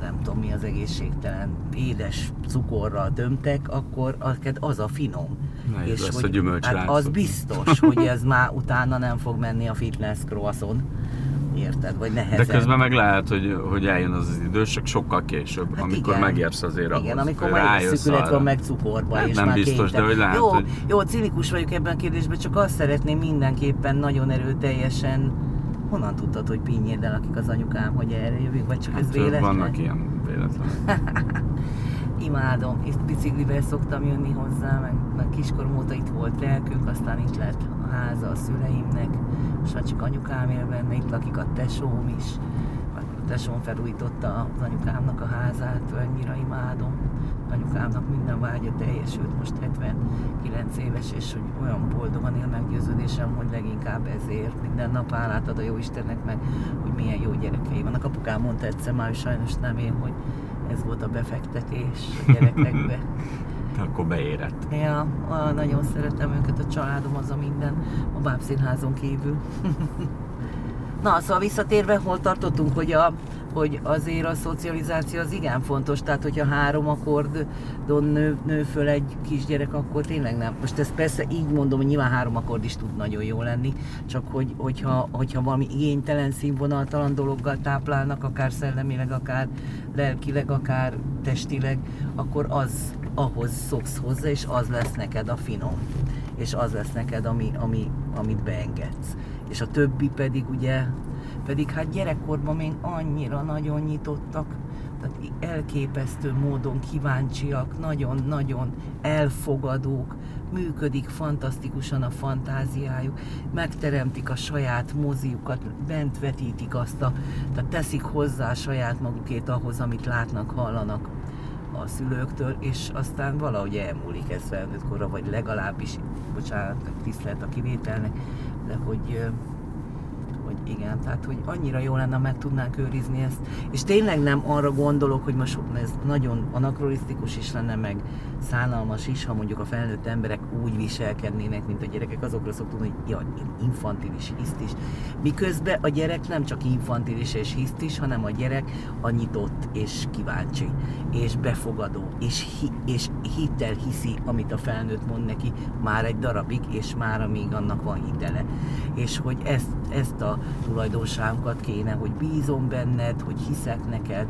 nem tudom mi az egészségtelen, édes cukorral tömtek, akkor az a finom. Nehéz és lesz hogy, a hát az biztos, hogy [LAUGHS] ez már utána nem fog menni a fitness croissant érted? Vagy nehezen. De közben meg lehet, hogy, hogy eljön az az idősök sokkal később, hát amikor igen. megérsz azért ahhoz. Igen, amikor már szükület van meg cukorba, hát és nem már biztos, kénytelen. de hogy lehet, jó, hogy... Jó, cinikus vagyok ebben a kérdésben, csak azt szeretném mindenképpen nagyon erőteljesen Honnan tudtad, hogy Pinnyérdel, akik az anyukám, hogy erre jövünk, vagy csak hát, ez véletlen? Vannak ilyen véletlen. [LAUGHS] Imádom, itt biciklivel szoktam jönni hozzá, meg, meg kiskorom óta itt volt lelkünk, aztán itt lett a háza a szüleimnek, és ha csak anyukám él benne, itt lakik a tesóm is. A tesóm felújította az anyukámnak a házát, annyira imádom. Anyukámnak minden vágya teljesült, most 79 éves, és hogy olyan boldogan él meggyőződésem, hogy leginkább ezért minden nap hálát ad a jó Istennek meg, hogy milyen jó gyerekei vannak. Apukám mondta egyszer már, sajnos nem én, hogy ez volt a befektetés a gyerekekbe. [LAUGHS] Te akkor beérett. Ja, nagyon szeretem őket, a családom az a minden, a bábszínházon kívül. [LAUGHS] Na, szóval visszatérve, hol tartottunk, hogy, a, hogy azért a szocializáció az igen fontos, tehát hogyha három akkordon nő, nő föl egy kisgyerek, akkor tényleg nem. Most ezt persze így mondom, hogy nyilván három akkord is tud nagyon jó lenni, csak hogy, hogyha, hogyha valami igénytelen, színvonaltalan dologgal táplálnak, akár szellemileg, akár lelkileg, akár testileg, akkor az ahhoz szoksz hozzá, és az lesz neked a finom. És az lesz neked, ami, ami, amit beengedsz. És a többi pedig ugye, pedig hát gyerekkorban még annyira nagyon nyitottak, tehát elképesztő módon kíváncsiak, nagyon-nagyon elfogadók, működik fantasztikusan a fantáziájuk, megteremtik a saját moziukat, bent vetítik azt a, tehát teszik hozzá a saját magukét ahhoz, amit látnak, hallanak a szülőktől, és aztán valahogy elmúlik ez felnőtt korra, vagy legalábbis, bocsánat, tisztelt a kivételnek, de hogy hogy igen, tehát hogy annyira jó lenne, meg tudnánk őrizni ezt. És tényleg nem arra gondolok, hogy most ez nagyon anakronisztikus is lenne, meg szánalmas is, ha mondjuk a felnőtt emberek úgy viselkednének, mint a gyerekek, azokra szoktunk, hogy ja, infantilis, hisztis. Miközben a gyerek nem csak infantilis és hisztis, hanem a gyerek a nyitott és kíváncsi, és befogadó, és, hi, és hittel hiszi, amit a felnőtt mond neki már egy darabig, és már amíg annak van hitele. És hogy ezt, ezt a tulajdonságunkat kéne, hogy bízom benned, hogy hiszek neked,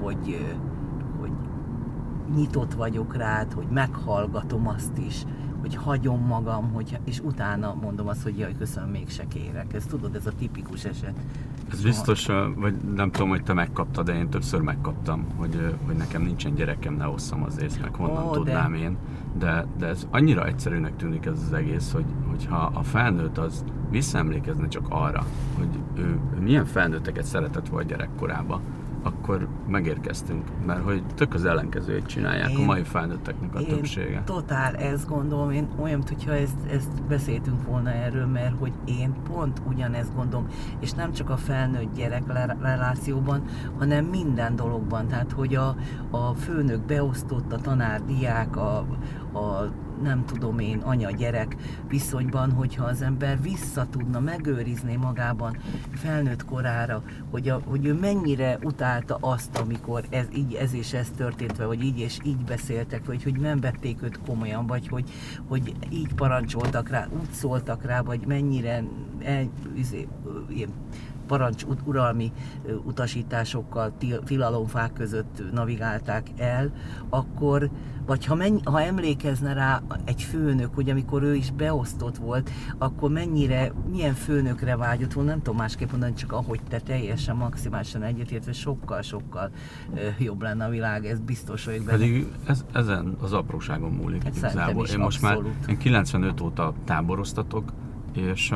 hogy nyitott vagyok rád, hogy meghallgatom azt is, hogy hagyom magam, hogy, és utána mondom azt, hogy jaj, köszönöm, mégse kérek. Ez tudod, ez a tipikus eset. Ez biztos, vagy nem tudom, hogy te megkaptad, de én többször megkaptam, hogy, hogy nekem nincsen gyerekem, ne osszam az ész, meg honnan oh, tudnám de... én. de, de ez annyira egyszerűnek tűnik ez az egész, hogy, hogyha a felnőtt az visszaemlékezne csak arra, hogy ő, ő milyen felnőtteket szeretett volt gyerekkorában, akkor megérkeztünk, mert hogy tök az ellenkezőjét csinálják én, a mai felnőtteknek a én többsége. totál ezt gondolom, én olyan, hogyha ezt, ezt beszéltünk volna erről, mert hogy én pont ugyanezt gondolom, és nem csak a felnőtt gyerek relációban, hanem minden dologban, tehát hogy a, a főnök beosztott, a tanár, diák, a, a nem tudom én, anya-gyerek viszonyban, hogyha az ember vissza tudna megőrizni magában felnőtt korára, hogy, a, hogy ő mennyire utálta azt, amikor ez, így ez és ez történt, vagy így és így beszéltek, vagy hogy nem vették őt komolyan, vagy hogy, hogy így parancsoltak rá, úgy szóltak rá, vagy mennyire el, izé, ilyen parancs uralmi utasításokkal tilalomfák között navigálták el, akkor, vagy ha, menny, ha emlékezne rá egy főnök, hogy amikor ő is beosztott volt, akkor mennyire, milyen főnökre vágyott volna, nem tudom másképp mondani, csak ahogy te teljesen maximálisan egyetértve, sokkal-sokkal jobb lenne a világ, ez biztos vagyok benne. Pedig ez, ezen az apróságon múlik hát igazából. Én most abszolút. már én 95 óta táboroztatok, és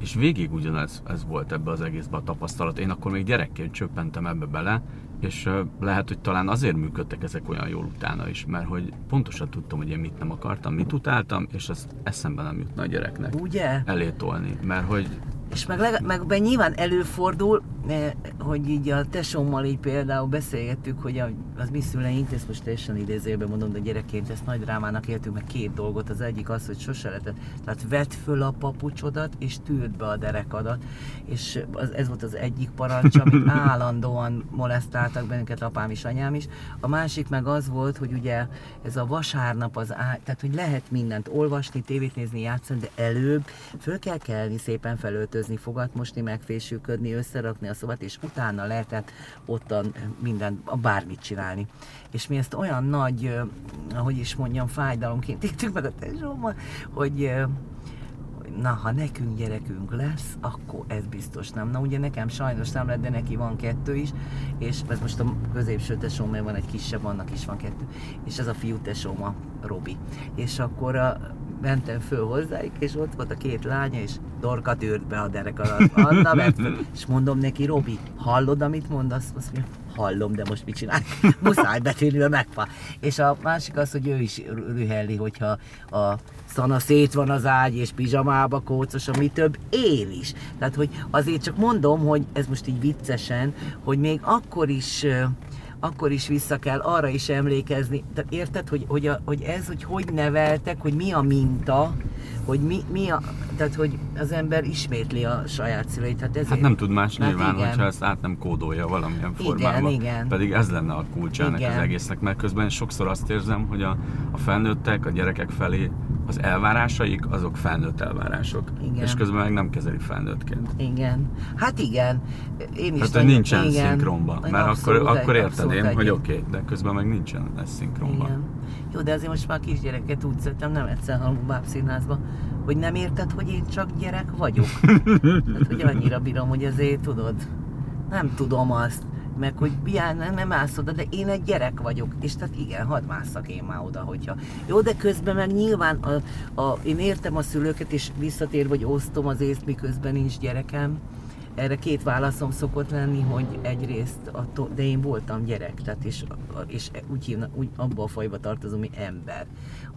és végig ugyanez ez volt ebbe az egészbe a tapasztalat. Én akkor még gyerekként csöppentem ebbe bele, és lehet, hogy talán azért működtek ezek olyan jól utána is, mert hogy pontosan tudtam, hogy én mit nem akartam, mit utáltam, és ez eszembe nem jutna a gyereknek Ugye? elétolni, mert hogy és meg, meg, meg nyilván előfordul, eh, hogy így a tesómmal így például beszélgettük, hogy az mi szüleink, ezt most teljesen idézőben mondom, de gyerekként ezt nagy drámának éltük meg két dolgot. Az egyik az, hogy sose lehetett, tehát vedd föl a papucsodat, és tűrd be a derekadat. És az, ez volt az egyik parancs, amit [LAUGHS] állandóan molesztáltak bennünket, apám is, anyám is. A másik meg az volt, hogy ugye ez a vasárnap az á, tehát hogy lehet mindent olvasni, tévét nézni, játszani, de előbb föl kell kelni szépen felöltözni öltözni, fogat mosni, megfésülködni, összerakni a szobát, és utána lehetett ottan minden, bármit csinálni. És mi ezt olyan nagy, hogy is mondjam, fájdalomként értük meg a tesómmal, hogy na, ha nekünk gyerekünk lesz, akkor ez biztos nem. Na ugye nekem sajnos nem lett, de neki van kettő is, és ez most a középső tesóm, mert van egy kisebb, annak is van kettő, és ez a fiú tesóm a Robi. És akkor a, mentem föl hozzájuk, és ott volt a két lánya, és dorkat ült be a derek alatt. Anna vett föl, és mondom neki, Robi, hallod, amit mondasz? Azt mondja, hallom, de most mit csinál? [LAUGHS] Muszáj betűnő megfa. És a másik az, hogy ő is rühelli, hogyha a szana szét van az ágy, és pizsamába kócos, mi több, én is. Tehát, hogy azért csak mondom, hogy ez most így viccesen, hogy még akkor is akkor is vissza kell arra is emlékezni. Tehát érted, hogy, hogy, a, hogy ez, hogy hogy neveltek, hogy mi a minta, hogy mi, mi a, tehát hogy az ember ismétli a saját szüleit. Hát, ezért, hát nem tud más hát nyilván, igen. hogyha ezt át nem kódolja valamilyen formában. Igen, igen. Pedig ez lenne a kulcsa ennek az egésznek, mert közben sokszor azt érzem, hogy a, a felnőttek a gyerekek felé az elvárásaik, azok felnőtt elvárások. Igen. És közben meg nem kezeli felnőttként. Igen. Hát igen. Én is hát, hogy nincsen igen. szinkronban. Mert akkor, akkor érteném, hogy oké, okay, de közben meg nincsen ez szinkronban. Igen. Jó, de azért most már kisgyereket úgy szedtem, nem egyszer halunk bábszínházba, hogy nem érted, hogy én csak gyerek vagyok. [LAUGHS] hát, hogy annyira bírom, hogy azért tudod. Nem tudom azt meg hogy Bián nem, állsz oda, de én egy gyerek vagyok, és tehát igen, hadd másszak én már oda, hogyha. Jó, de közben meg nyilván a, a, én értem a szülőket, és visszatér, vagy osztom az észt, miközben nincs gyerekem, erre két válaszom szokott lenni, hogy egyrészt, attól, de én voltam gyerek, tehát és, és úgy, hívna, úgy abba a fajba tartozom, hogy ember.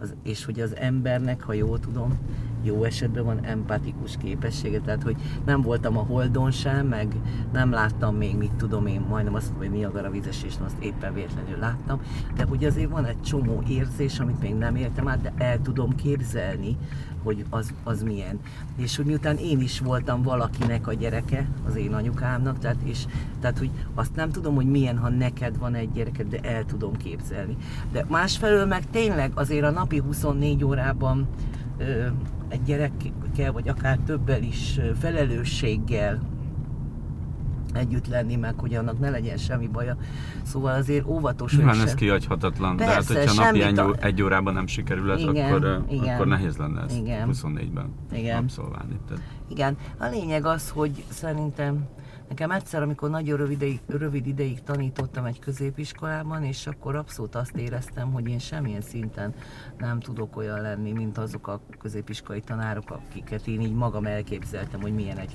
Az, és hogy az embernek, ha jól tudom, jó esetben van empatikus képessége, tehát hogy nem voltam a holdon sem, meg nem láttam még, mit tudom én, majdnem azt hogy Niagara és azt éppen véletlenül láttam, de hogy azért van egy csomó érzés, amit még nem értem át, de el tudom képzelni, hogy az, az milyen. És hogy miután én is voltam valakinek a gyereke, az én anyukámnak, tehát, és, tehát hogy azt nem tudom, hogy milyen, ha neked van egy gyereked, de el tudom képzelni. De másfelől meg tényleg azért a napi 24 órában ö, egy gyerekkel, vagy akár többel is felelősséggel együtt lenni, meg hogy annak ne legyen semmi baja. Szóval azért óvatos, Nyilván hogy ez se- kihagyhatatlan, de hát Persze, hogyha napi egy, a- egy órában nem sikerül ez, Igen, akkor, igen. akkor nehéz lenne ezt Igen. 24-ben Igen. abszolválni. Tehát Igen, a lényeg az, hogy szerintem nekem egyszer, amikor nagyon rövid ideig, rövid ideig tanítottam egy középiskolában, és akkor abszolút azt éreztem, hogy én semmilyen szinten nem tudok olyan lenni, mint azok a középiskolai tanárok, akiket én így magam elképzeltem, hogy milyen egy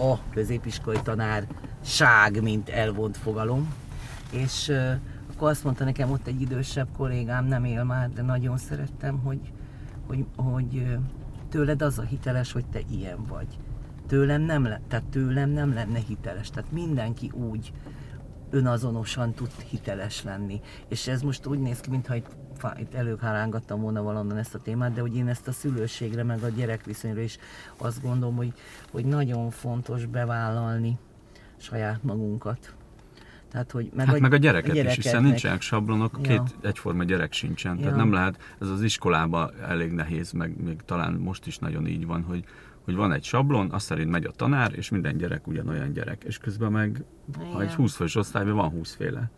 a középiskolai tanárság, mint elvont fogalom. És uh, akkor azt mondta nekem ott egy idősebb kollégám, nem él már, de nagyon szerettem, hogy, hogy, hogy tőled az a hiteles, hogy te ilyen vagy. Tőlem nem, le, tehát tőlem nem lenne hiteles. Tehát mindenki úgy önazonosan tud hiteles lenni. És ez most úgy néz ki, mintha fá- itt előhárángattam volna valonnan ezt a témát, de hogy én ezt a szülőségre, meg a gyerekviszonyra is azt gondolom, hogy, hogy nagyon fontos bevállalni saját magunkat. Tehát, hogy meg, Hát a, meg a gyereket is, hiszen gyerekeknek. nincsenek sablonok, Ja. két egyforma gyerek sincsen. Tehát Ja. nem lehet, ez az iskolában elég nehéz, meg még talán most is nagyon így van, hogy, hogy van egy sablon, azt szerint megy a tanár, és minden gyerek ugyanolyan gyerek. És közben meg, ha egy Igen. 20 fős osztályban van 20 féle.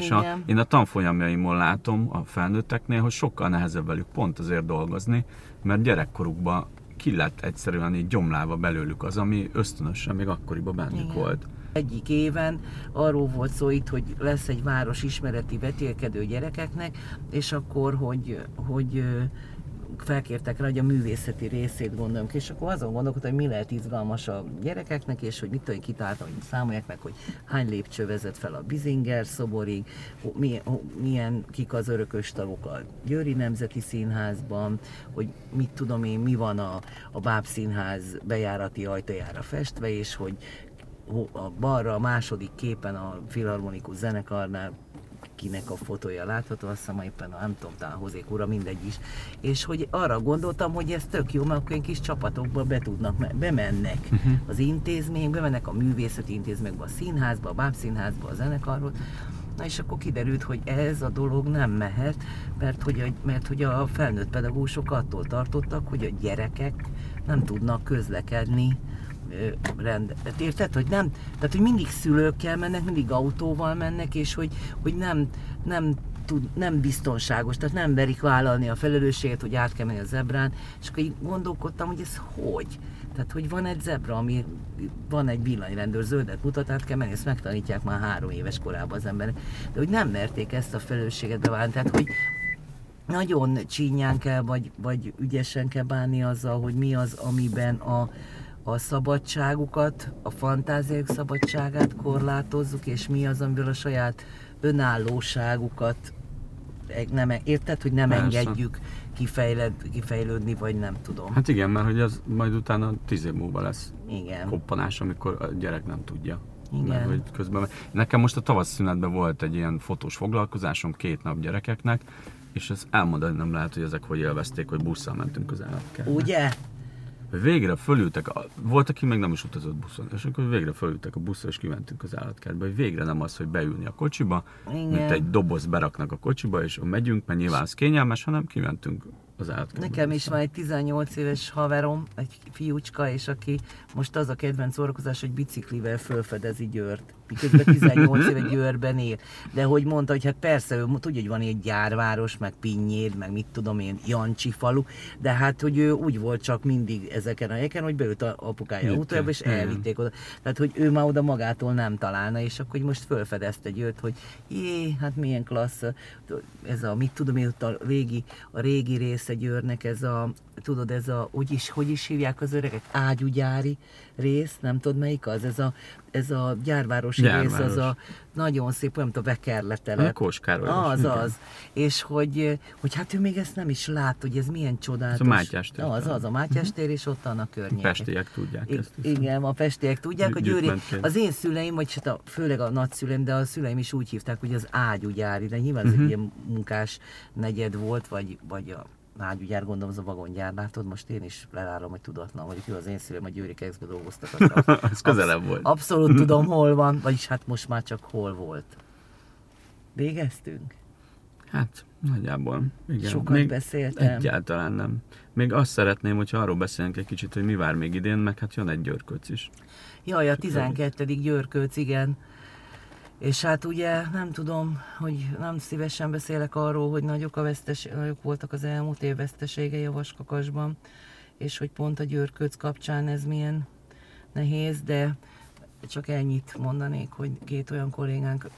És a, én a tanfolyamjaimon látom a felnőtteknél, hogy sokkal nehezebb velük pont azért dolgozni, mert gyerekkorukban ki lett egyszerűen így gyomlálva belőlük az, ami ösztönösen még akkoriban bennük Igen. volt. Egyik éven arról volt szó itt, hogy lesz egy város ismereti vetélkedő gyerekeknek, és akkor, hogy, hogy felkértek rá, hogy a művészeti részét gondolom ki, és akkor azon gondolkodtam, hogy mi lehet izgalmas a gyerekeknek, és hogy mit tudom, kitáltam, hogy számolják meg, hogy hány lépcső vezet fel a Bizinger szoborig, milyen, kik az örökös tagok a Győri Nemzeti Színházban, hogy mit tudom én, mi van a, a Báb Színház bejárati ajtajára festve, és hogy ho- a balra a második képen a filharmonikus zenekarnál kinek a fotója látható, azt hiszem éppen a nem tudom, talán Hozék ura, mindegy is. És hogy arra gondoltam, hogy ez tök jó, mert akkor kis csapatokba be tudnak, me- bemennek Uh-huh. az intézménybe, bemennek a művészeti intézménybe, a színházba, a bábszínházba, a zenekarhoz, Na és akkor kiderült, hogy ez a dolog nem mehet, mert hogy a, mert hogy a felnőtt pedagógusok attól tartottak, hogy a gyerekek nem tudnak közlekedni rend. Tehát érted, hogy nem, tehát hogy mindig szülőkkel mennek, mindig autóval mennek, és hogy, hogy nem, nem tud, nem biztonságos, tehát nem verik vállalni a felelősséget, hogy át kell menni a zebrán, és akkor így gondolkodtam, hogy ez hogy? Tehát, hogy van egy zebra, ami van egy villanyrendőr, zöldet mutat, át kell menni, ezt megtanítják már három éves korában az emberek. De hogy nem merték ezt a felelősséget bevállalni, tehát, hogy nagyon csínyán kell, vagy, vagy ügyesen kell bánni azzal, hogy mi az, amiben a, a szabadságukat, a fantáziák szabadságát korlátozzuk, és mi az, amiből a saját önállóságukat e- nem, érted, hogy nem Persze. engedjük kifejled, kifejlődni, vagy nem tudom. Hát igen, mert hogy az majd utána tíz év múlva lesz Igen. koppanás, amikor a gyerek nem tudja. Igen. Mert hogy közben... Nekem most a tavasz szünetben volt egy ilyen fotós foglalkozásom két nap gyerekeknek, és ezt elmondani nem lehet, hogy ezek hogy élvezték, hogy busszal mentünk az állatkertbe. Ugye? Végre fölültek, a, volt, aki még nem is utazott buszon, és akkor végre fölültek a buszra, és kimentünk az állatkertbe, hogy végre nem az, hogy beülni a kocsiba, Igen. mint egy doboz beraknak a kocsiba, és megyünk, mert nyilván az kényelmes, hanem kimentünk az állatkertbe. Nekem is van egy 18 éves haverom, egy fiúcska, és aki most az a kedvenc szórakozás, hogy biciklivel fölfedezi Győrt. Miközben 18 éve Győrben él. De hogy mondta, hogy hát persze, ő tudja, hogy van egy gyárváros, meg Pinnyéd, meg mit tudom én, Jancsi falu, de hát, hogy ő úgy volt csak mindig ezeken a helyeken, hogy beült a apukája autójába, és elvitték oda. Tehát, hogy ő már oda magától nem találna, és akkor hogy most fölfedezte Győrt, hogy jé, hát milyen klassz, ez a, mit tudom én, ott a régi, a régi része Győrnek, ez a, tudod, ez a, hogy is, hogy is hívják az öregek, ágyúgyári rész, nem tudod melyik az, ez a, ez a gyárvárosi Gyárváros. rész, az a nagyon szép, olyan, mint a Vekerletelep. A Kóskároly. Az, igen. az. És hogy, hogy hát ő még ezt nem is lát, hogy ez milyen csodálatos. Ez a Mátyás tér. Az, az, a Mátyás tér, és ott a környék. Pestiek tudják I- ezt. hiszem. igen, a pestiek tudják, a Gy- győri, az én szüleim, vagy hát a, főleg a nagyszüleim, de a szüleim is úgy hívták, hogy az ágyúgyári, de nyilván ez Mhm. egy ilyen munkás negyed volt, vagy, vagy a ágyúgyár, gondolom, az a vagongyár, látod, most én is lelárom, hogy tudatlan vagyok, jó, az én szüleim a Győri Kexbe dolgoztak. [LAUGHS] Ez közelebb volt. Abszolút [LAUGHS] tudom, hol van, vagyis hát most már csak hol volt. Végeztünk? Hát, nagyjából. Igen. Sokat még beszéltem. Egyáltalán nem. Még azt szeretném, hogyha arról beszélünk egy kicsit, hogy mi vár még idén, meg hát jön egy györköc is. Jaj, a 12. Györkőc, igen. És hát ugye nem tudom, hogy nem szívesen beszélek arról, hogy nagyok, a vesztes, nagyok voltak az elmúlt év veszteségei a Vaskakasban, és hogy pont a Györkőc kapcsán ez milyen nehéz, de csak ennyit mondanék, hogy két olyan kollégánk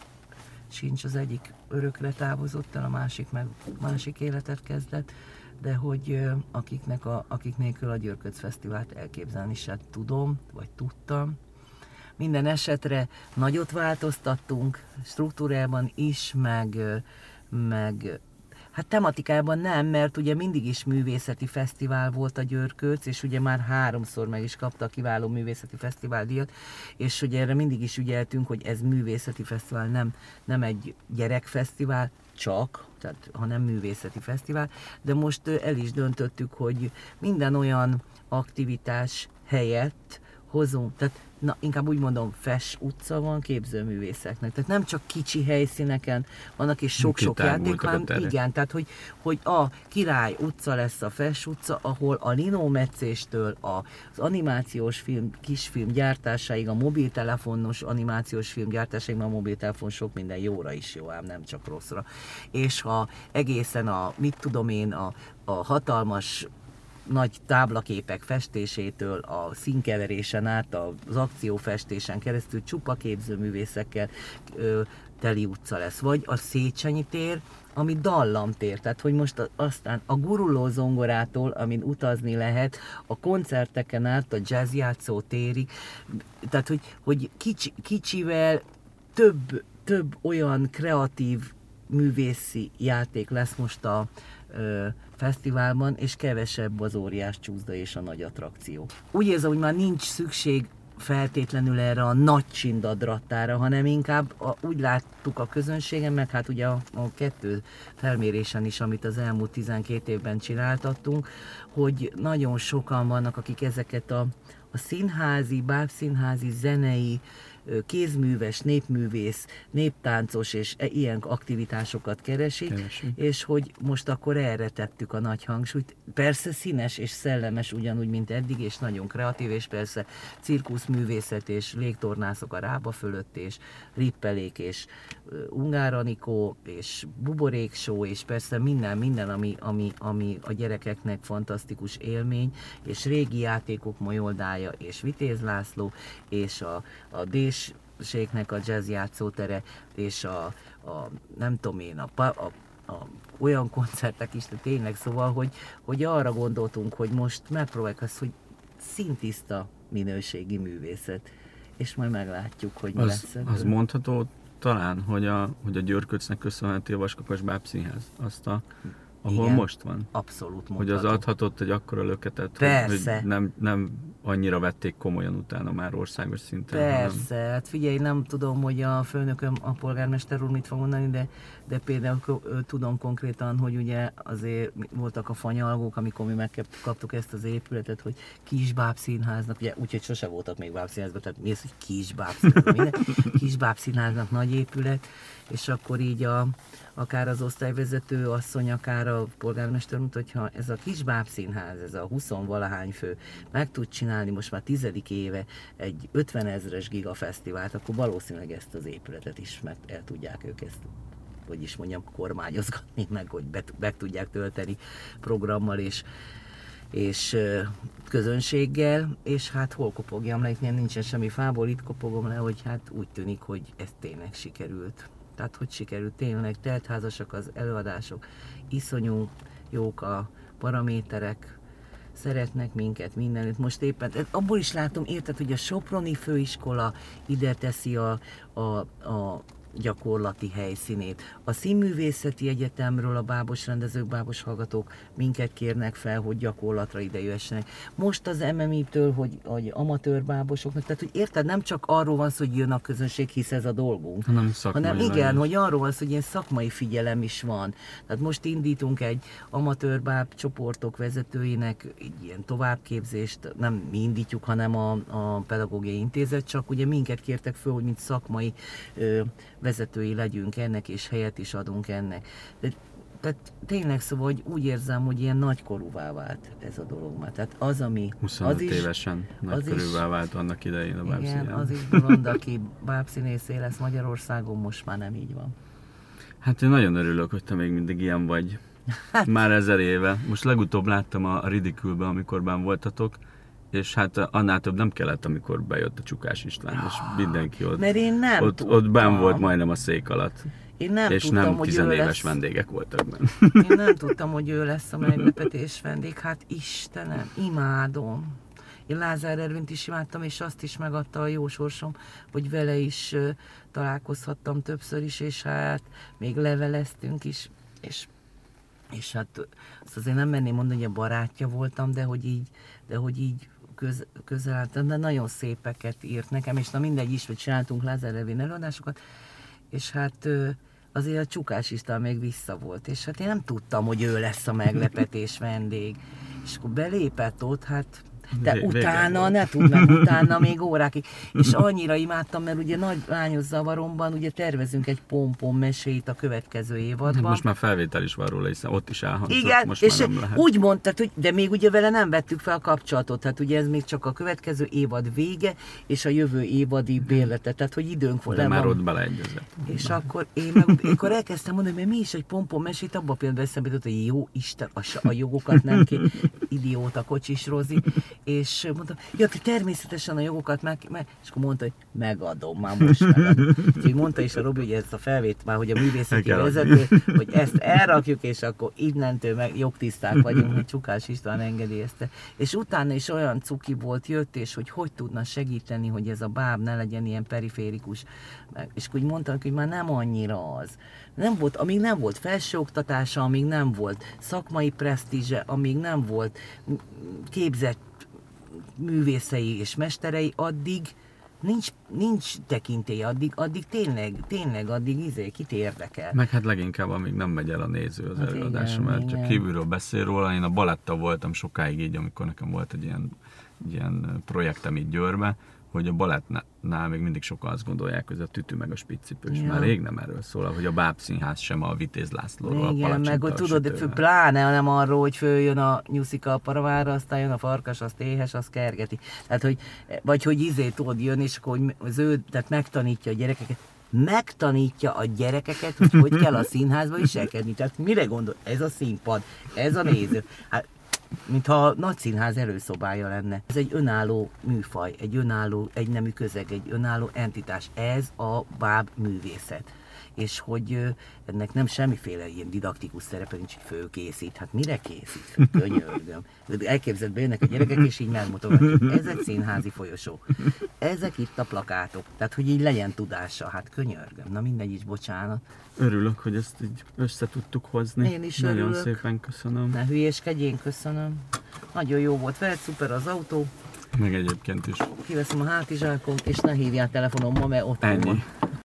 sincs, az egyik örökre távozott el, a másik meg másik életet kezdett, de hogy akiknek a, akik nélkül a Györköc Fesztivált elképzelni se tudom, vagy tudtam. Minden esetre nagyot változtattunk, struktúrában is, meg, meg Hát tematikában nem, mert ugye mindig is művészeti fesztivál volt a Györkőc, és ugye már háromszor meg is kapta a kiváló művészeti fesztivál díjat, és ugye erre mindig is ügyeltünk, hogy ez művészeti fesztivál, nem, nem egy gyerekfesztivál, csak, tehát hanem művészeti fesztivál, de most el is döntöttük, hogy minden olyan aktivitás helyett hozunk, tehát na, inkább úgy mondom, Fes utca van képzőművészeknek. Tehát nem csak kicsi helyszíneken vannak és sok-sok játék, hanem igen, tehát hogy, hogy a Király utca lesz a Fes utca, ahol a linometszéstől az animációs film, kisfilm gyártásáig, a mobiltelefonos animációs film gyártásáig, mert a mobiltelefon sok minden jóra is jó, ám nem csak rosszra. És ha egészen a, mit tudom én, a, a hatalmas nagy táblaképek festésétől, a színkeverésen át, az akciófestésen keresztül csupa képzőművészekkel ö, teli utca lesz. Vagy a Széchenyi tér, ami dallamtér, tehát hogy most aztán a guruló zongorától, amin utazni lehet, a koncerteken át a jazzjátszó térig, tehát hogy, hogy kicsi, kicsivel több, több olyan kreatív művészi játék lesz most a ö, fesztiválban, és kevesebb az óriás csúszda és a nagy attrakció. Úgy érzem, hogy már nincs szükség feltétlenül erre a nagy csindadrattára, hanem inkább a, úgy láttuk a közönségen, meg hát ugye a, a kettő felmérésen is, amit az elmúlt 12 évben csináltattunk, hogy nagyon sokan vannak, akik ezeket a, a színházi, bábszínházi, zenei, kézműves, népművész, néptáncos és e- ilyen aktivitásokat keresik, Keresik. és hogy most akkor erre tettük a nagy hangsúlyt. Persze színes és szellemes ugyanúgy, mint eddig, és nagyon kreatív, és persze cirkuszművészet és légtornászok a rába fölött, és rippelék, és ungáranikó, és buboréksó, és persze minden, minden, ami, ami, ami a gyerekeknek fantasztikus élmény, és régi játékok Molyoldája, és Vitéz László, és a, a Désségnek a jazz játszótere, és a, a nem tudom én, a, a a, olyan koncertek is, de tényleg szóval, hogy, hogy arra gondoltunk, hogy most megpróbáljuk azt, hogy szintiszta minőségi művészet, és majd meglátjuk, hogy mi Az, lesz ebből. az mondható talán, hogy a, hogy a Györköcnek köszönheti a Vaskakas Bábszínház, azt a, ahol Igen. most van. Abszolút Hogy az adhatott egy akkora löketet, Persze. hogy nem, nem annyira vették komolyan utána már országos szinten. hanem- Persze, hát figyelj, nem tudom, hogy a főnököm, a polgármester úr mit fog mondani, de, de például tudom konkrétan, hogy ugye azért voltak a fanyalgók, amikor mi megkaptuk ezt az épületet, hogy kisbáb színháznak, ugye úgyhogy sose voltak még bábszínházban, tehát mi az, hogy kisbáb színház, [LAUGHS] kisbáb színháznak nagy épület, és akkor így a, akár az osztályvezető asszony, akár a polgármester mondta, hogyha ez a kis bábszínház, ez a 20 valahány fő meg tud csinálni most már tizedik éve egy 50 ezres gigafesztivált, akkor valószínűleg ezt az épületet is meg el tudják ők ezt hogy is mondjam, kormányozgatni, meg hogy be, meg tudják tölteni programmal és, és közönséggel, és hát hol kopogjam le, itt nincsen semmi fából, itt kopogom le, hogy hát úgy tűnik, hogy ez tényleg sikerült. Tehát, hogy sikerült tényleg, teltházasak az előadások, iszonyú jók a paraméterek, szeretnek minket mindenütt. Most éppen, abból is látom, érted, hogy a Soproni főiskola ide teszi a, a, a gyakorlati helyszínét. A Színművészeti Egyetemről a bábos rendezők, bábos hallgatók minket kérnek fel, hogy gyakorlatra ide jöhessenek. Most az MMI-től, hogy, hogy amatőr bábosoknak, tehát hogy érted, nem csak arról van szó, hogy jön a közönség, hisz ez a dolgunk, Hanem hanem igen, hogy arról van szó, hogy ilyen szakmai figyelem is van. Tehát most indítunk egy amatőrbáb csoportok vezetőinek egy ilyen továbbképzést, nem mi indítjuk, hanem a, a pedagógiai intézet, csak ugye minket kértek föl, hogy mint szakmai ö, vezetői legyünk ennek, és helyet is adunk ennek. De, tehát tényleg szóval, hogy úgy érzem, hogy ilyen nagykorúvá vált ez a dolog már. Tehát az, ami... 25 az is, évesen nagy körülbelül vált annak idején a igen, bábszínján. az is bolond, aki bábszínészé lesz Magyarországon, most már nem így van. Hát én nagyon örülök, hogy te még mindig ilyen vagy. [LAUGHS] Már ezer éve. Most legutóbb láttam a Ridicule-ben, amikor benn voltatok, és hát annál több nem kellett, amikor bejött a Csukás István, és mindenki ott, Mert én nem ott, tudtam. ott benn volt majdnem a szék alatt. Én nem és tudtam, nem hogy tizenéves lesz. vendégek voltak benne. Én nem tudtam, hogy ő lesz a meglepetés vendég. Hát Istenem, imádom. Én Lázár Ervint is imádtam, és azt is megadta a jó sorsom, hogy vele is találkozhattam többször is, és hát még leveleztünk is, és, és hát azt azért nem merném mondani, hogy a barátja voltam, de hogy így, de hogy így köz, közel álltam, de nagyon szépeket írt nekem, és na mindegy is, hogy csináltunk Lázár Ervin előadásokat, és hát azért a Csukás István még vissza volt, és hát én nem tudtam, hogy ő lesz a meglepetés [LAUGHS] vendég. És akkor belépett ott, hát de Vé- utána, ne tudnám, utána még órákig. És annyira imádtam, mert ugye nagy lányos zavaromban ugye tervezünk egy pompon mesét a következő évadban. Most már felvétel is van róla, hiszen ott is elhangzott, Igen, most és már nem lehet. úgy mondtad, hogy de még ugye vele nem vettük fel a kapcsolatot, hát ugye ez még csak a következő évad vége, és a jövő évadi bérlete, tehát hogy időnk volt. de már van. ott beleegyezett. És akkor én meg, akkor elkezdtem mondani, hogy mi is egy pompon mesét, abban például eszembe jutott, hogy jó Isten, a, a jogokat nem ki, idióta kocsis Rozi, és mondtam, ja, te természetesen a jogokat meg, meg, és akkor mondta, hogy megadom, már most megadom. Úgyhogy mondta is a Robi, hogy ezt a felvét már, hogy a művészeti vezető, hogy ezt elrakjuk, és akkor innentől meg jogtiszták vagyunk, hogy Csukás István engedélyezte. És utána is olyan cuki volt, jött, és hogy hogy tudna segíteni, hogy ez a báb ne legyen ilyen periférikus. És úgy mondtam, hogy már nem annyira az. Nem volt, amíg nem volt felsőoktatása, amíg nem volt szakmai presztízse, amíg nem volt képzett művészei és mesterei, addig nincs, nincs tekintélye, addig, addig tényleg, tényleg addig izé, kit érdekel. Meg hát leginkább, amíg nem megy el a néző az Hát előadásra, igen, mert csak igen. kívülről beszél róla. Én a baletta voltam sokáig így, amikor nekem volt egy ilyen, egy ilyen projektem itt Győrbe, hogy a balettnál még mindig sokan azt gondolják, hogy ez a tütü meg a spiccipős. Ja. Már rég nem erről szól, hogy a bábszínház sem a Vitéz Lászlóról, a Igen, meg palacsinta hogy tudod, fő, pláne nem arról, hogy följön a nyuszika a paravára, aztán jön a farkas, azt éhes, azt kergeti. Tehát, hogy, vagy hogy izé tudod jön, és akkor hogy az ő, tehát megtanítja a gyerekeket, megtanítja a gyerekeket, hogy hogy kell a színházba viselkedni. Tehát mire gondol? Ez a színpad, ez a néző. Hát, mintha a nagy színház előszobája lenne. Ez egy önálló műfaj, egy önálló, egy nemű közeg, egy önálló entitás. Ez a báb művészet. És hogy ennek nem semmiféle ilyen didaktikus szerepe nincs, hogy fölkészít. Hát mire készít? Könyörgöm. Elképzeld be, jönnek a gyerekek, és így megmutogatjuk. Ez egy színházi folyosó. Ezek itt a plakátok. Tehát, hogy így legyen tudása. Hát könyörgöm. Na mindegy is, bocsánat. Örülök, hogy ezt így össze tudtuk hozni. Én is Nagyon örülök. szépen köszönöm. Ne hülyéskedjén, köszönöm. Nagyon jó volt veled, szuper az autó. Meg egyébként is Kiveszem a hátizsákom, és ne hívjál telefonommal, mert ott ennyi. van.